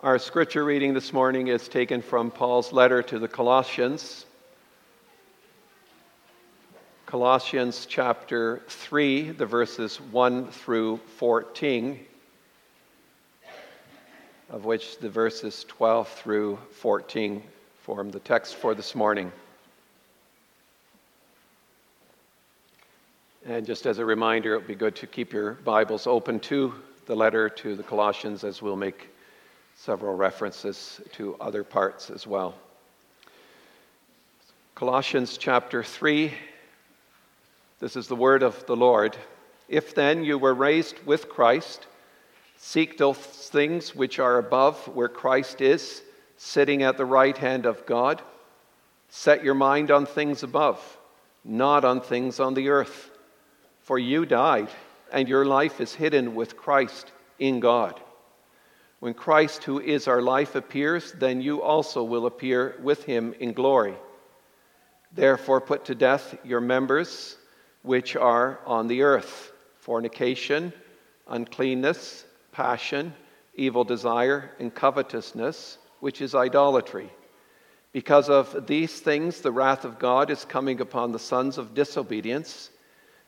Our scripture reading this morning is taken from Paul's letter to the Colossians. Colossians chapter 3, the verses 1 through 14, of which the verses 12 through 14 form the text for this morning. And just as a reminder, it would be good to keep your Bibles open to the letter to the Colossians as we'll make several references to other parts as well. Colossians chapter 3, this is the word of the Lord. If then you were raised with Christ, seek those things which are above where Christ is, sitting at the right hand of God. Set your mind on things above, not on things on the earth. For you died, and your life is hidden with Christ in God. When Christ, who is our life, appears, then you also will appear with him in glory. Therefore, put to death your members which are on the earth fornication, uncleanness, passion, evil desire, and covetousness, which is idolatry. Because of these things, the wrath of God is coming upon the sons of disobedience,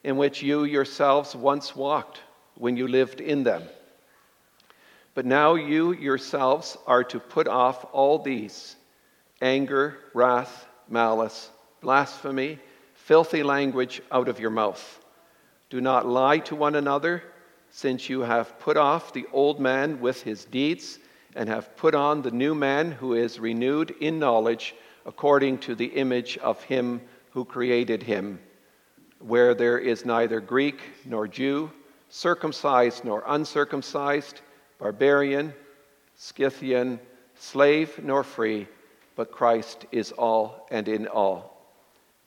in which you yourselves once walked when you lived in them. But now you yourselves are to put off all these anger, wrath, malice, blasphemy, filthy language out of your mouth. Do not lie to one another, since you have put off the old man with his deeds, and have put on the new man who is renewed in knowledge according to the image of him who created him, where there is neither Greek nor Jew, circumcised nor uncircumcised barbarian, Scythian, slave nor free, but Christ is all and in all.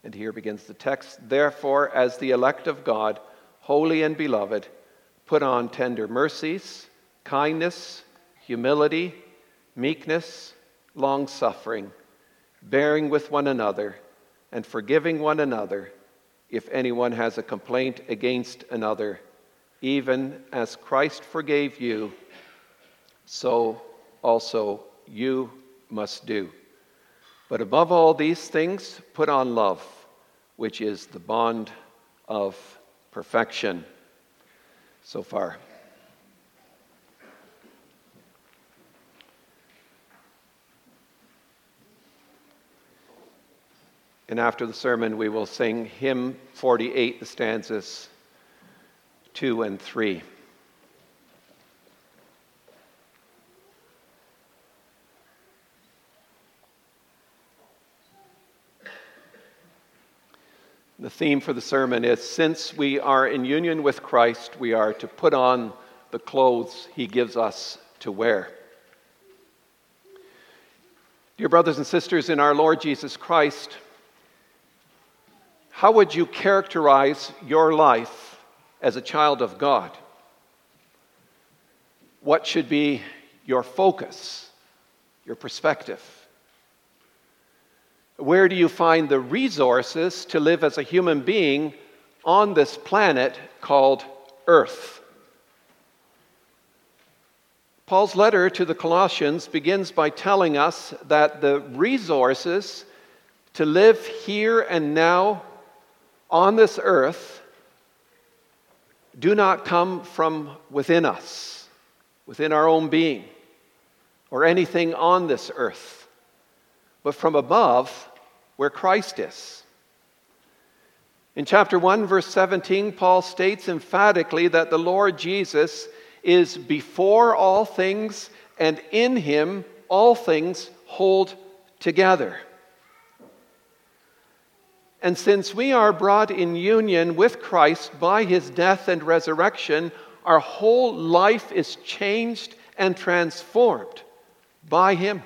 And here begins the text. Therefore, as the elect of God, holy and beloved, put on tender mercies, kindness, humility, meekness, long suffering, bearing with one another, and forgiving one another if anyone has a complaint against another, even as Christ forgave you so also you must do. But above all these things, put on love, which is the bond of perfection. So far. And after the sermon, we will sing hymn 48, the stanzas 2 and 3. The theme for the sermon is Since we are in union with Christ, we are to put on the clothes he gives us to wear. Dear brothers and sisters in our Lord Jesus Christ, how would you characterize your life as a child of God? What should be your focus, your perspective? Where do you find the resources to live as a human being on this planet called Earth? Paul's letter to the Colossians begins by telling us that the resources to live here and now on this earth do not come from within us, within our own being, or anything on this earth but from above where Christ is. In chapter 1, verse 17, Paul states emphatically that the Lord Jesus is before all things, and in him all things hold together. And since we are brought in union with Christ by his death and resurrection, our whole life is changed and transformed by him.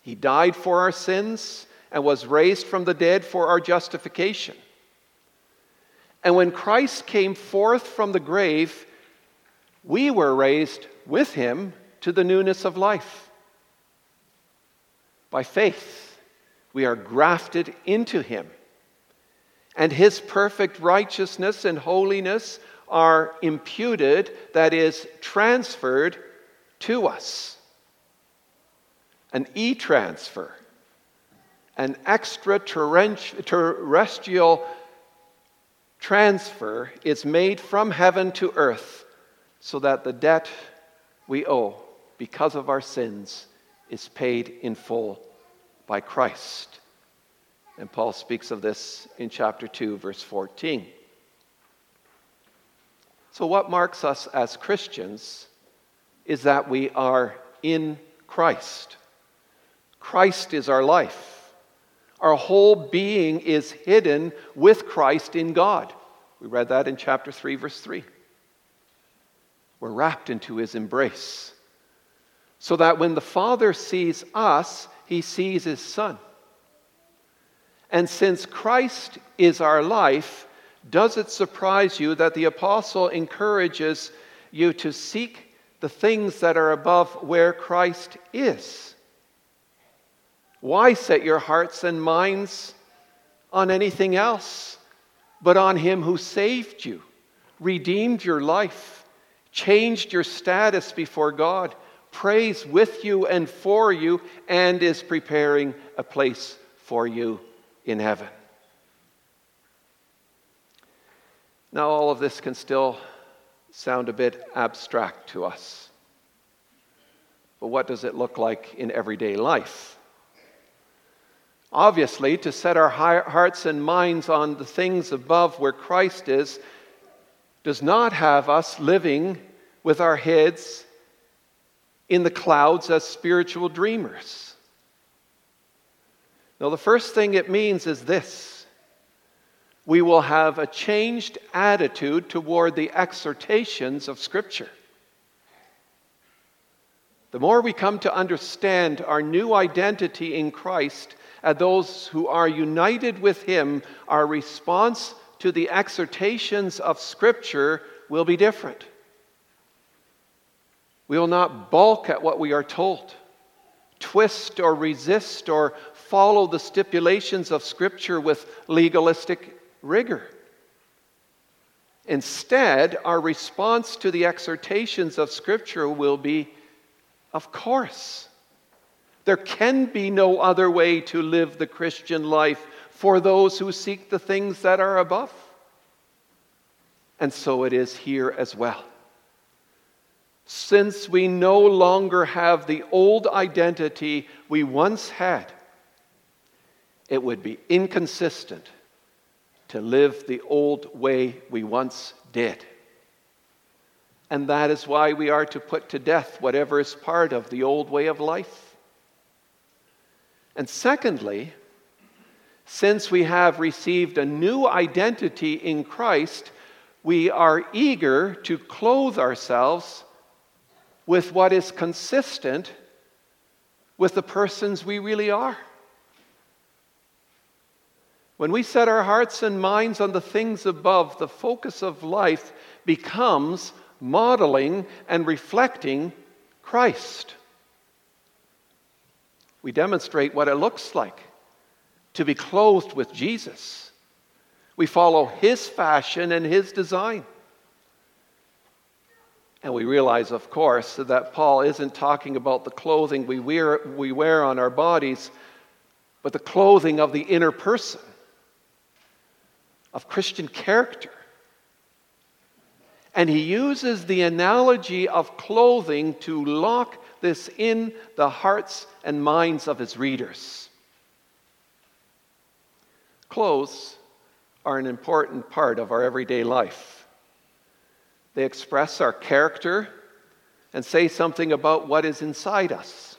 He died for our sins and was raised from the dead for our justification. And when Christ came forth from the grave, we were raised with him to the newness of life. By faith, we are grafted into him. And his perfect righteousness and holiness are imputed, that is, transferred to us. An e transfer, an extraterrestrial transfer is made from heaven to earth so that the debt we owe because of our sins is paid in full by Christ. And Paul speaks of this in chapter 2, verse 14. So, what marks us as Christians is that we are in Christ. Christ is our life. Our whole being is hidden with Christ in God. We read that in chapter 3, verse 3. We're wrapped into his embrace. So that when the Father sees us, he sees his Son. And since Christ is our life, does it surprise you that the apostle encourages you to seek the things that are above where Christ is? Why set your hearts and minds on anything else but on Him who saved you, redeemed your life, changed your status before God, prays with you and for you, and is preparing a place for you in heaven? Now, all of this can still sound a bit abstract to us. But what does it look like in everyday life? Obviously, to set our hearts and minds on the things above where Christ is does not have us living with our heads in the clouds as spiritual dreamers. Now, the first thing it means is this we will have a changed attitude toward the exhortations of Scripture. The more we come to understand our new identity in Christ and those who are united with Him, our response to the exhortations of Scripture will be different. We will not balk at what we are told, twist or resist or follow the stipulations of Scripture with legalistic rigor. Instead, our response to the exhortations of Scripture will be, of course. There can be no other way to live the Christian life for those who seek the things that are above. And so it is here as well. Since we no longer have the old identity we once had, it would be inconsistent to live the old way we once did. And that is why we are to put to death whatever is part of the old way of life. And secondly, since we have received a new identity in Christ, we are eager to clothe ourselves with what is consistent with the persons we really are. When we set our hearts and minds on the things above, the focus of life becomes modeling and reflecting Christ. We demonstrate what it looks like to be clothed with Jesus. We follow his fashion and his design. And we realize, of course, that Paul isn't talking about the clothing we wear, we wear on our bodies, but the clothing of the inner person of Christian character. And he uses the analogy of clothing to lock this in the hearts and minds of his readers. Clothes are an important part of our everyday life. They express our character and say something about what is inside us.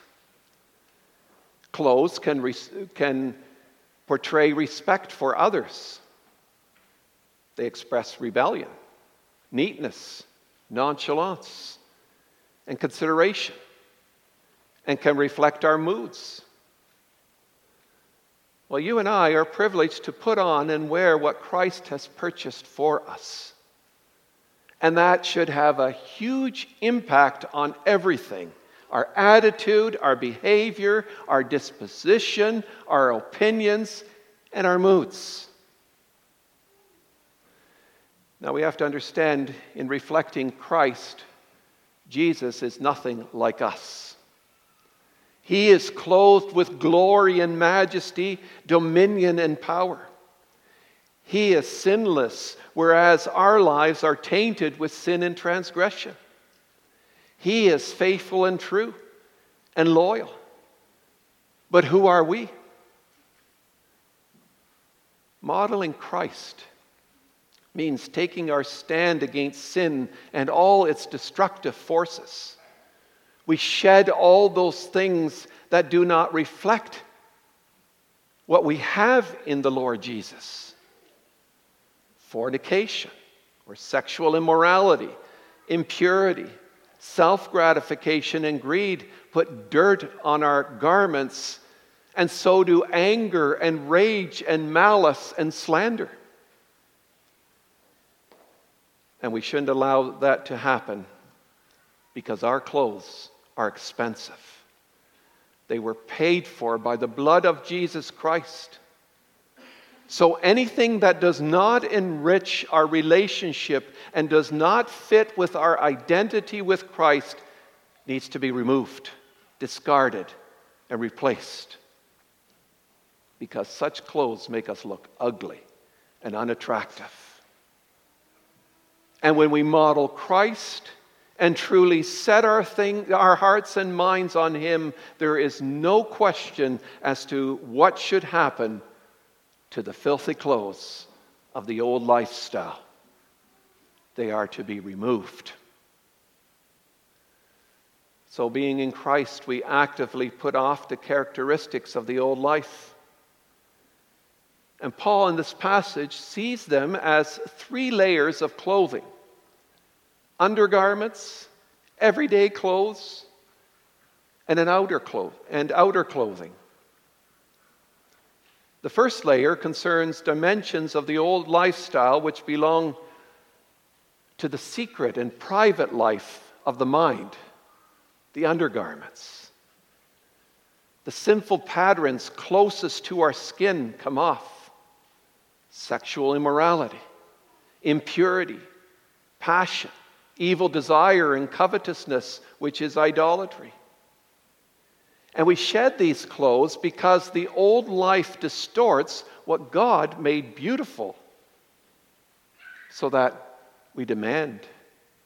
Clothes can, can portray respect for others they express rebellion, neatness, nonchalance, and consideration, and can reflect our moods. Well, you and I are privileged to put on and wear what Christ has purchased for us. And that should have a huge impact on everything our attitude, our behavior, our disposition, our opinions, and our moods. Now we have to understand in reflecting Christ, Jesus is nothing like us. He is clothed with glory and majesty, dominion and power. He is sinless, whereas our lives are tainted with sin and transgression. He is faithful and true and loyal. But who are we? Modeling Christ means taking our stand against sin and all its destructive forces. We shed all those things that do not reflect what we have in the Lord Jesus fornication or sexual immorality, impurity, self gratification, and greed put dirt on our garments, and so do anger and rage and malice and slander. And we shouldn't allow that to happen because our clothes are expensive. They were paid for by the blood of Jesus Christ. So anything that does not enrich our relationship and does not fit with our identity with Christ needs to be removed, discarded, and replaced. Because such clothes make us look ugly and unattractive. And when we model Christ and truly set our, thing, our hearts and minds on Him, there is no question as to what should happen to the filthy clothes of the old lifestyle. They are to be removed. So, being in Christ, we actively put off the characteristics of the old life. And Paul, in this passage, sees them as three layers of clothing undergarments, everyday clothes, and an outer cloth and outer clothing. The first layer concerns dimensions of the old lifestyle which belong to the secret and private life of the mind, the undergarments. The sinful patterns closest to our skin come off sexual immorality, impurity, passion, evil desire, and covetousness, which is idolatry. And we shed these clothes because the old life distorts what God made beautiful, so that we demand,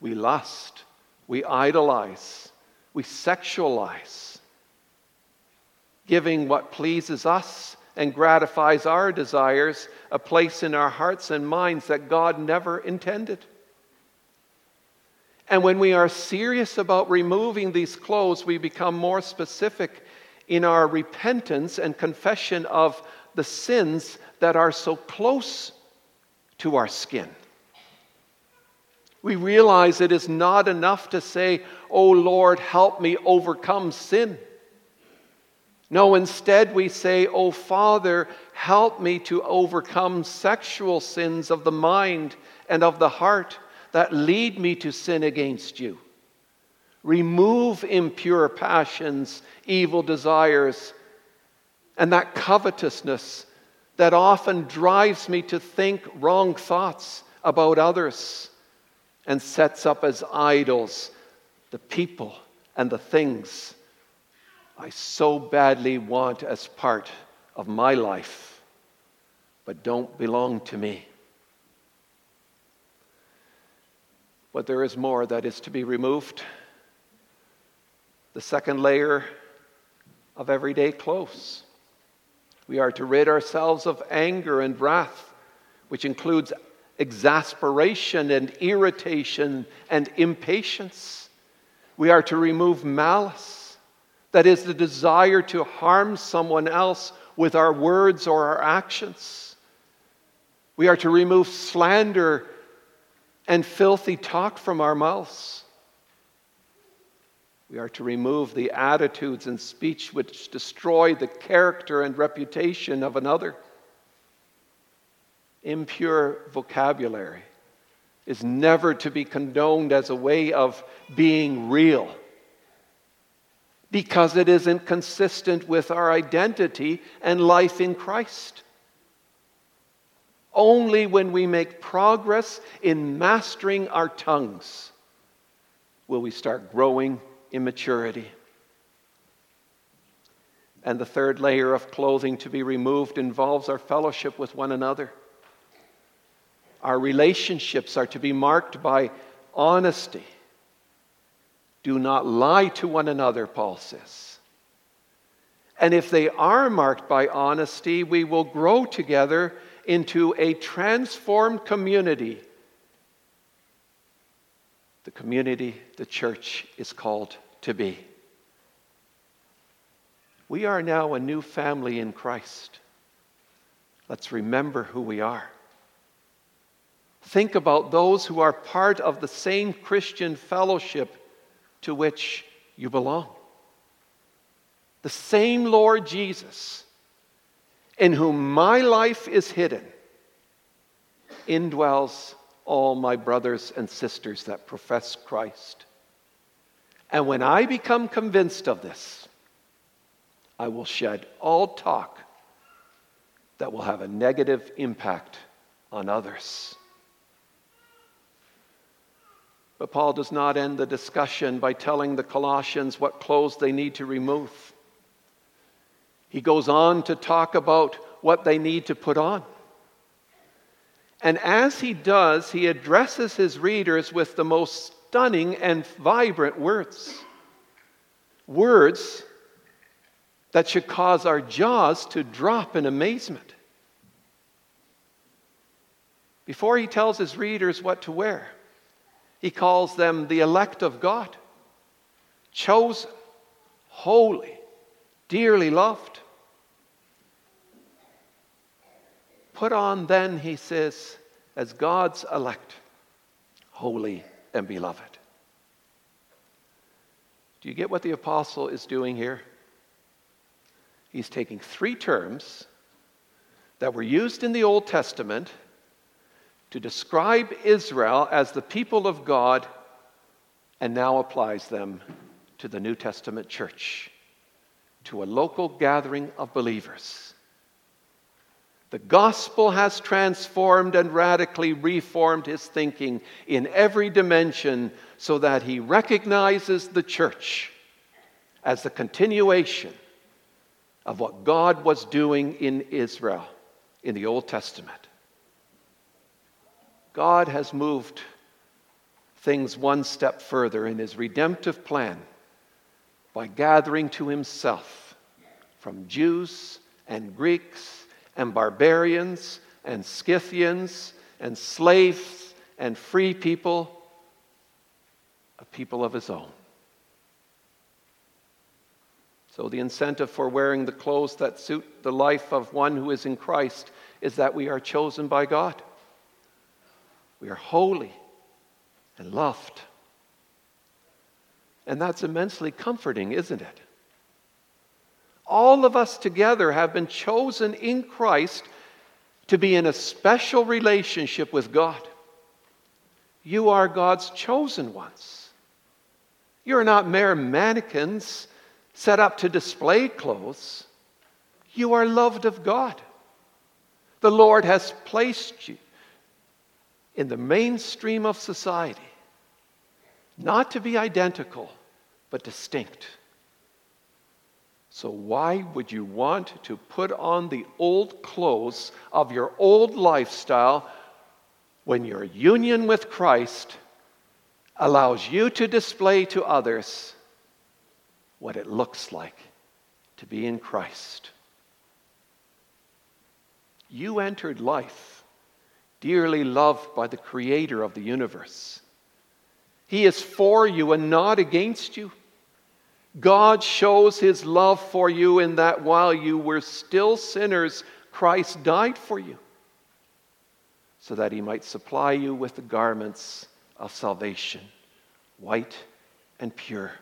we lust, we idolize, we sexualize, giving what pleases us and gratifies our desires a place in our hearts and minds that God never intended. And when we are serious about removing these clothes, we become more specific in our repentance and confession of the sins that are so close to our skin. We realize it is not enough to say, Oh Lord, help me overcome sin. No, instead we say, Oh Father, help me to overcome sexual sins of the mind and of the heart that lead me to sin against you. Remove impure passions, evil desires, and that covetousness that often drives me to think wrong thoughts about others and sets up as idols the people and the things I so badly want as part of my life, but don't belong to me. But there is more that is to be removed. The second layer of everyday clothes. We are to rid ourselves of anger and wrath, which includes exasperation and irritation and impatience. We are to remove malice that is, the desire to harm someone else with our words or our actions. We are to remove slander and filthy talk from our mouths. We are to remove the attitudes and speech which destroy the character and reputation of another. Impure vocabulary is never to be condoned as a way of being real because it isn't consistent with our identity and life in Christ. Only when we make progress in mastering our tongues will we start growing in maturity. And the third layer of clothing to be removed involves our fellowship with one another. Our relationships are to be marked by honesty. Do not lie to one another, Paul says. And if they are marked by honesty, we will grow together into a transformed community. The community the church is called to be. We are now a new family in Christ. Let's remember who we are. Think about those who are part of the same Christian fellowship to which you belong. The same Lord Jesus, in whom my life is hidden, indwells all my brothers and sisters that profess Christ. And when I become convinced of this, I will shed all talk that will have a negative impact on others. But Paul does not end the discussion by telling the Colossians what clothes they need to remove. He goes on to talk about what they need to put on. And as he does, he addresses his readers with the most stunning and vibrant words. Words that should cause our jaws to drop in amazement. Before he tells his readers what to wear, he calls them the elect of God, chosen, holy, dearly loved. Put on then, he says, as God's elect, holy and beloved. Do you get what the apostle is doing here? He's taking three terms that were used in the Old Testament to describe Israel as the people of God and now applies them to the New Testament church, to a local gathering of believers. The gospel has transformed and radically reformed his thinking in every dimension so that he recognizes the church as the continuation of what God was doing in Israel in the Old Testament. God has moved things one step further in his redemptive plan by gathering to himself from Jews and Greeks and barbarians and Scythians and slaves and free people, a people of his own. So, the incentive for wearing the clothes that suit the life of one who is in Christ is that we are chosen by God. We are holy and loved. And that's immensely comforting, isn't it? All of us together have been chosen in Christ to be in a special relationship with God. You are God's chosen ones. You're not mere mannequins set up to display clothes. You are loved of God. The Lord has placed you in the mainstream of society, not to be identical, but distinct. So, why would you want to put on the old clothes of your old lifestyle when your union with Christ allows you to display to others what it looks like to be in Christ? You entered life dearly loved by the Creator of the universe. He is for you and not against you. God shows his love for you in that while you were still sinners, Christ died for you, so that he might supply you with the garments of salvation, white and pure.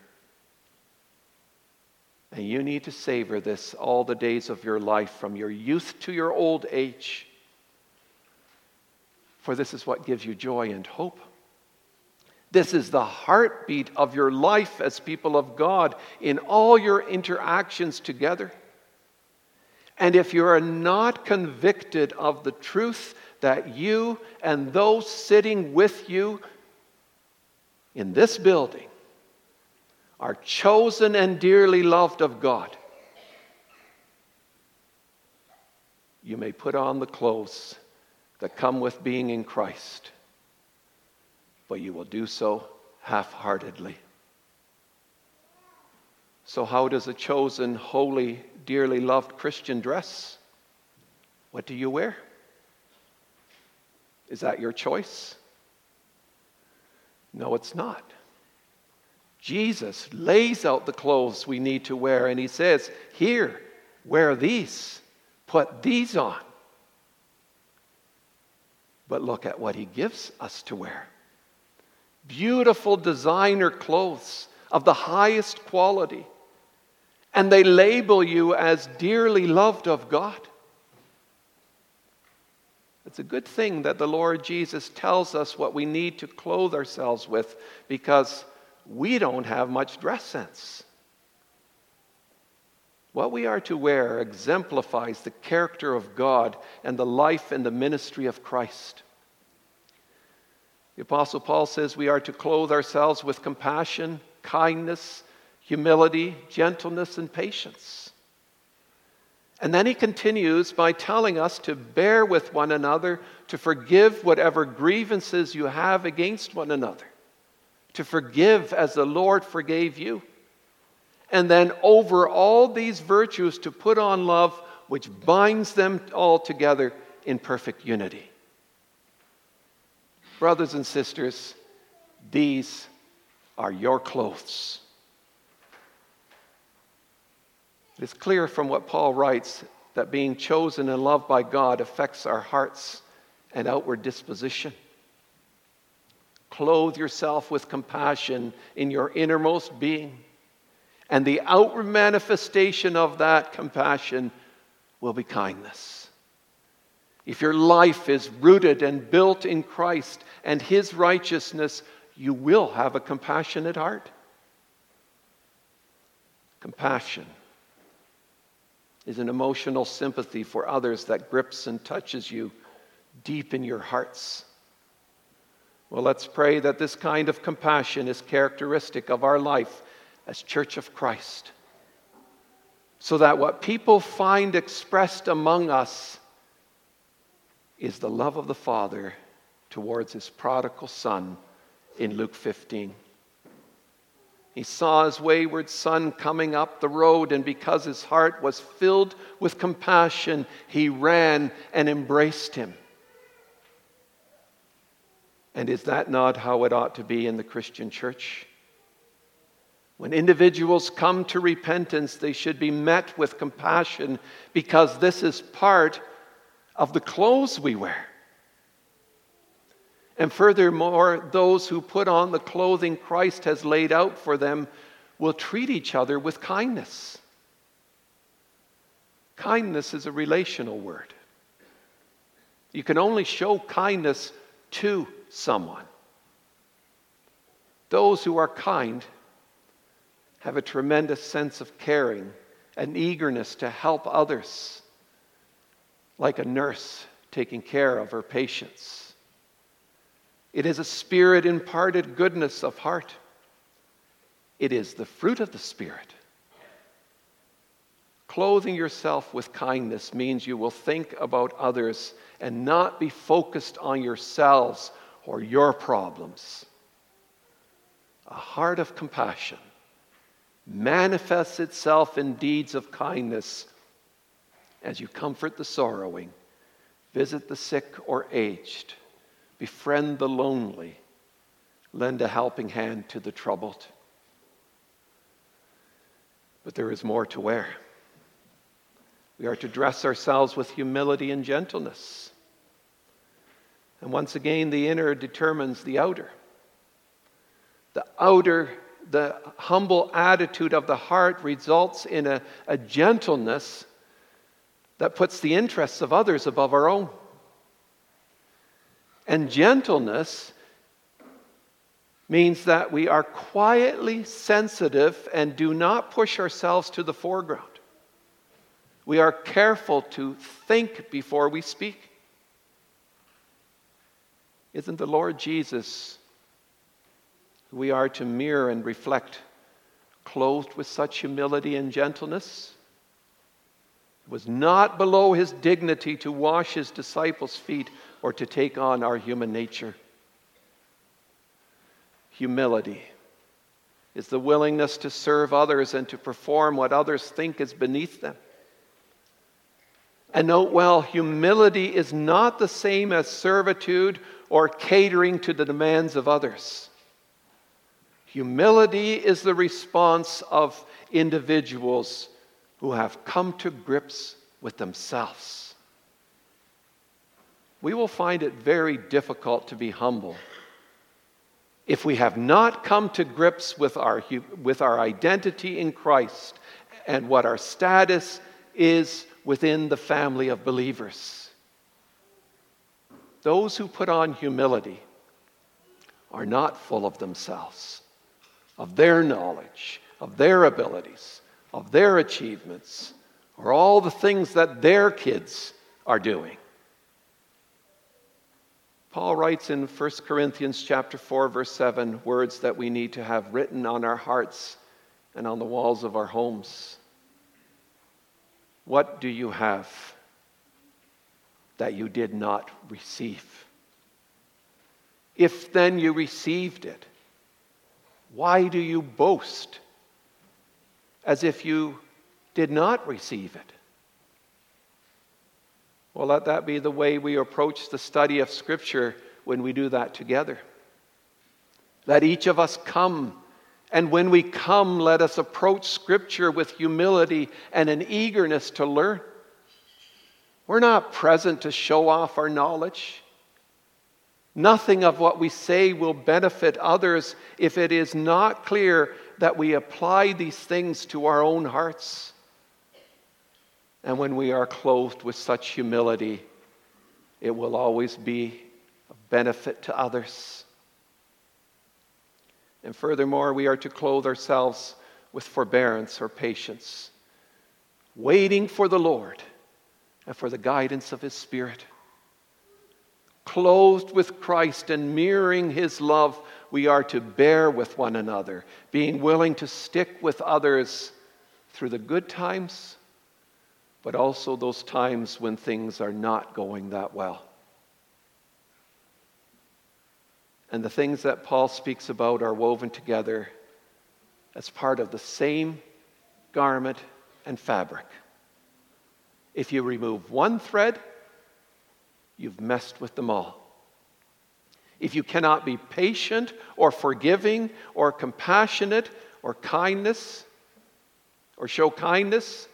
And you need to savor this all the days of your life, from your youth to your old age for this is what gives you joy and hope. This is the heartbeat of your life as people of God in all your interactions together. And if you are not convicted of the truth that you and those sitting with you in this building are chosen and dearly loved of God, you may put on the clothes that come with being in Christ, but you will do so half heartedly. So, how does a chosen, holy, dearly loved Christian dress? What do you wear? Is that your choice? No, it's not. Jesus lays out the clothes we need to wear, and he says, Here, wear these, put these on. But look at what he gives us to wear beautiful designer clothes of the highest quality, and they label you as dearly loved of God. It's a good thing that the Lord Jesus tells us what we need to clothe ourselves with because we don't have much dress sense. What we are to wear exemplifies the character of God and the life and the ministry of Christ. The Apostle Paul says we are to clothe ourselves with compassion, kindness, humility, gentleness, and patience. And then he continues by telling us to bear with one another, to forgive whatever grievances you have against one another, to forgive as the Lord forgave you. And then over all these virtues, to put on love, which binds them all together in perfect unity. Brothers and sisters, these are your clothes. It is clear from what Paul writes that being chosen and loved by God affects our hearts and outward disposition. Clothe yourself with compassion in your innermost being, and the outward manifestation of that compassion will be kindness. If your life is rooted and built in Christ and His righteousness, you will have a compassionate heart. Compassion is an emotional sympathy for others that grips and touches you deep in your hearts. Well, let's pray that this kind of compassion is characteristic of our life as Church of Christ. So that what people find expressed among us is the love of the Father towards his prodigal Son in Luke 15. He saw his wayward son coming up the road, and because his heart was filled with compassion, he ran and embraced him. And is that not how it ought to be in the Christian church? When individuals come to repentance, they should be met with compassion because this is part of the clothes we wear. And furthermore, those who put on the clothing Christ has laid out for them will treat each other with kindness. Kindness is a relational word. You can only show kindness to someone. Those who are kind have a tremendous sense of caring and eagerness to help others, like a nurse taking care of her patients. It is a spirit imparted goodness of heart. It is the fruit of the Spirit. Clothing yourself with kindness means you will think about others and not be focused on yourselves or your problems. A heart of compassion manifests itself in deeds of kindness as you comfort the sorrowing, visit the sick or aged befriend the lonely, lend a helping hand to the troubled. But there is more to wear. We are to dress ourselves with humility and gentleness. And once again, the inner determines the outer. The outer, the humble attitude of the heart results in a, a gentleness that puts the interests of others above our own. And gentleness means that we are quietly sensitive and do not push ourselves to the foreground. We are careful to think before we speak. Isn't the Lord Jesus who we are to mirror and reflect clothed with such humility and gentleness. It was not below his dignity to wash his disciples' feet or to take on our human nature. Humility is the willingness to serve others and to perform what others think is beneath them. And note well, humility is not the same as servitude or catering to the demands of others. Humility is the response of individuals who have come to grips with themselves. We will find it very difficult to be humble if we have not come to grips with our, with our identity in Christ and what our status is within the family of believers. Those who put on humility are not full of themselves, of their knowledge, of their abilities, of their achievements, or all the things that their kids are doing. Paul writes in 1 Corinthians chapter 4 verse 7 words that we need to have written on our hearts and on the walls of our homes. What do you have that you did not receive? If then you received it, why do you boast as if you did not receive it? Well, let that be the way we approach the study of Scripture when we do that together. Let each of us come, and when we come, let us approach Scripture with humility and an eagerness to learn. We're not present to show off our knowledge. Nothing of what we say will benefit others if it is not clear that we apply these things to our own hearts. And when we are clothed with such humility, it will always be a benefit to others. And furthermore, we are to clothe ourselves with forbearance or patience, waiting for the Lord and for the guidance of His Spirit. Clothed with Christ and mirroring His love, we are to bear with one another, being willing to stick with others through the good times but also those times when things are not going that well. And the things that Paul speaks about are woven together as part of the same garment and fabric. If you remove one thread, you've messed with them all. If you cannot be patient or forgiving or compassionate or kindness or show kindness,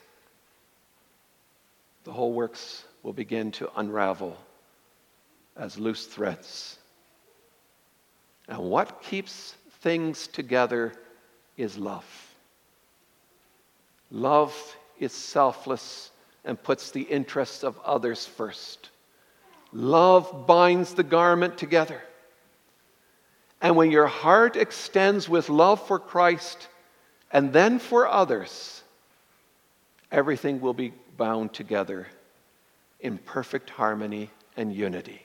the whole works will begin to unravel as loose threads. And what keeps things together is love. Love is selfless and puts the interests of others first. Love binds the garment together. And when your heart extends with love for Christ and then for others, everything will be bound together in perfect harmony and unity.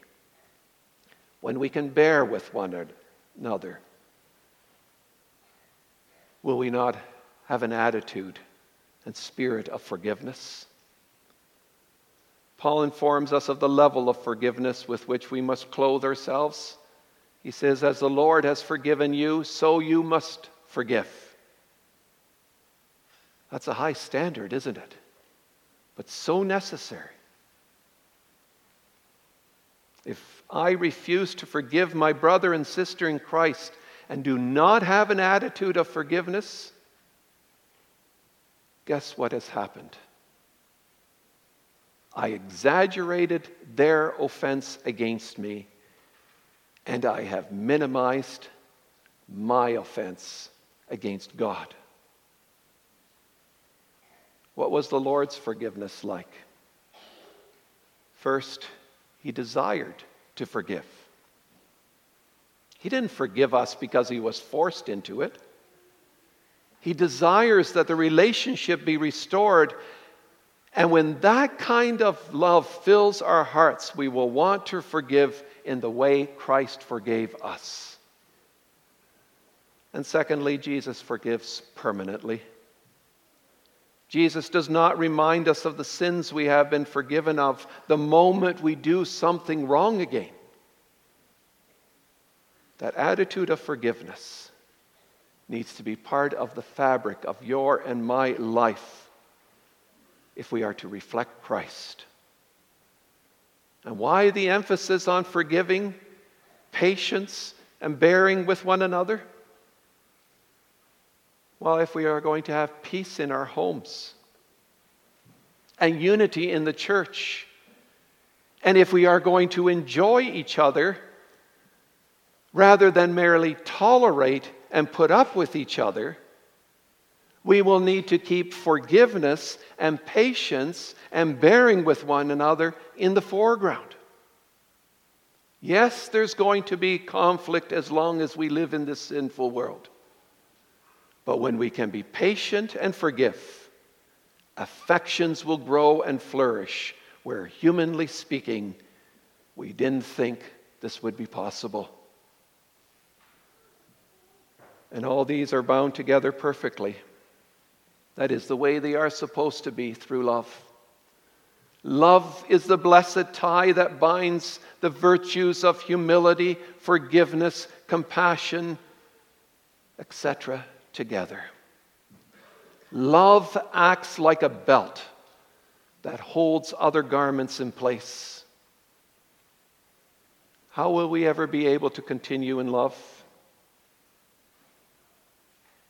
When we can bear with one another, will we not have an attitude and spirit of forgiveness? Paul informs us of the level of forgiveness with which we must clothe ourselves. He says, As the Lord has forgiven you, so you must forgive. That's a high standard, isn't it? but so necessary. If I refuse to forgive my brother and sister in Christ and do not have an attitude of forgiveness, guess what has happened? I exaggerated their offense against me, and I have minimized my offense against God. What was the Lord's forgiveness like? First, he desired to forgive. He didn't forgive us because he was forced into it. He desires that the relationship be restored. And when that kind of love fills our hearts, we will want to forgive in the way Christ forgave us. And secondly, Jesus forgives permanently. Jesus does not remind us of the sins we have been forgiven of the moment we do something wrong again. That attitude of forgiveness needs to be part of the fabric of your and my life if we are to reflect Christ. And why the emphasis on forgiving, patience, and bearing with one another? Well, if we are going to have peace in our homes and unity in the church, and if we are going to enjoy each other rather than merely tolerate and put up with each other, we will need to keep forgiveness and patience and bearing with one another in the foreground. Yes, there's going to be conflict as long as we live in this sinful world. But when we can be patient and forgive, affections will grow and flourish where, humanly speaking, we didn't think this would be possible. And all these are bound together perfectly. That is the way they are supposed to be through love. Love is the blessed tie that binds the virtues of humility, forgiveness, compassion, etc., together. Love acts like a belt that holds other garments in place. How will we ever be able to continue in love?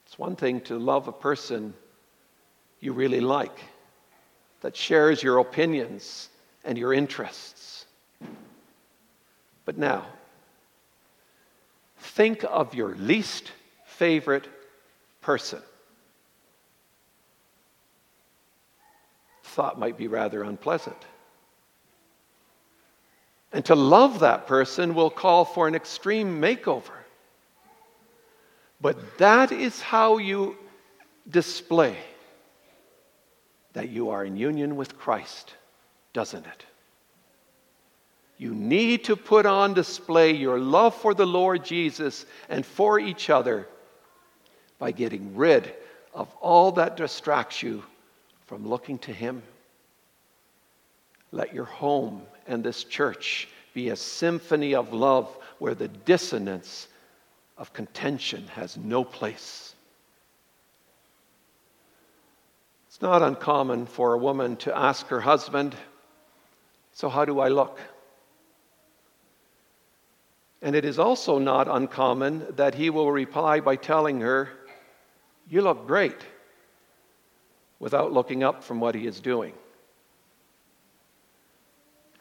It's one thing to love a person you really like, that shares your opinions and your interests. But now, think of your least favorite person. Thought might be rather unpleasant. And to love that person will call for an extreme makeover. But that is how you display that you are in union with Christ, doesn't it? You need to put on display your love for the Lord Jesus and for each other by getting rid of all that distracts you from looking to Him. Let your home and this church be a symphony of love where the dissonance of contention has no place. It's not uncommon for a woman to ask her husband, So, how do I look? And it is also not uncommon that he will reply by telling her, You look great, without looking up from what he is doing.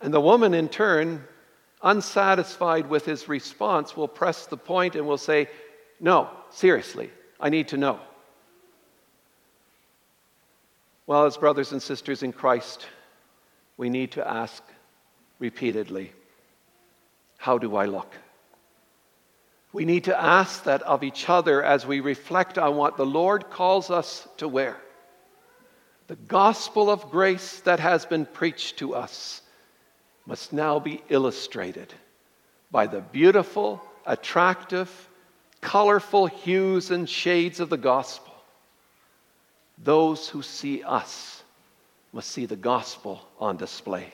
And the woman, in turn, unsatisfied with his response, will press the point and will say, No, seriously, I need to know. Well, as brothers and sisters in Christ, we need to ask repeatedly How do I look? We need to ask that of each other as we reflect on what the Lord calls us to wear. The gospel of grace that has been preached to us must now be illustrated by the beautiful, attractive, colorful hues and shades of the gospel. Those who see us must see the gospel on display.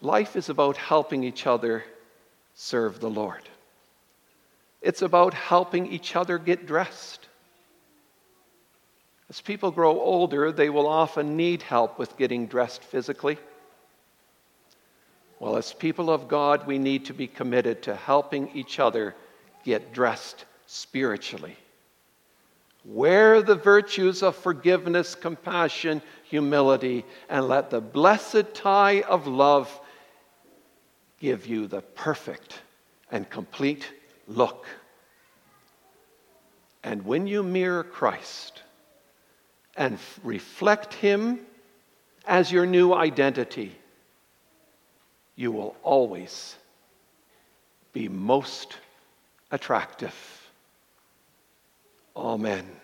Life is about helping each other serve the Lord. It's about helping each other get dressed. As people grow older, they will often need help with getting dressed physically. Well, as people of God, we need to be committed to helping each other get dressed spiritually. Wear the virtues of forgiveness, compassion, humility, and let the blessed tie of love give you the perfect and complete look. And when you mirror Christ and reflect Him as your new identity, you will always be most attractive. Amen.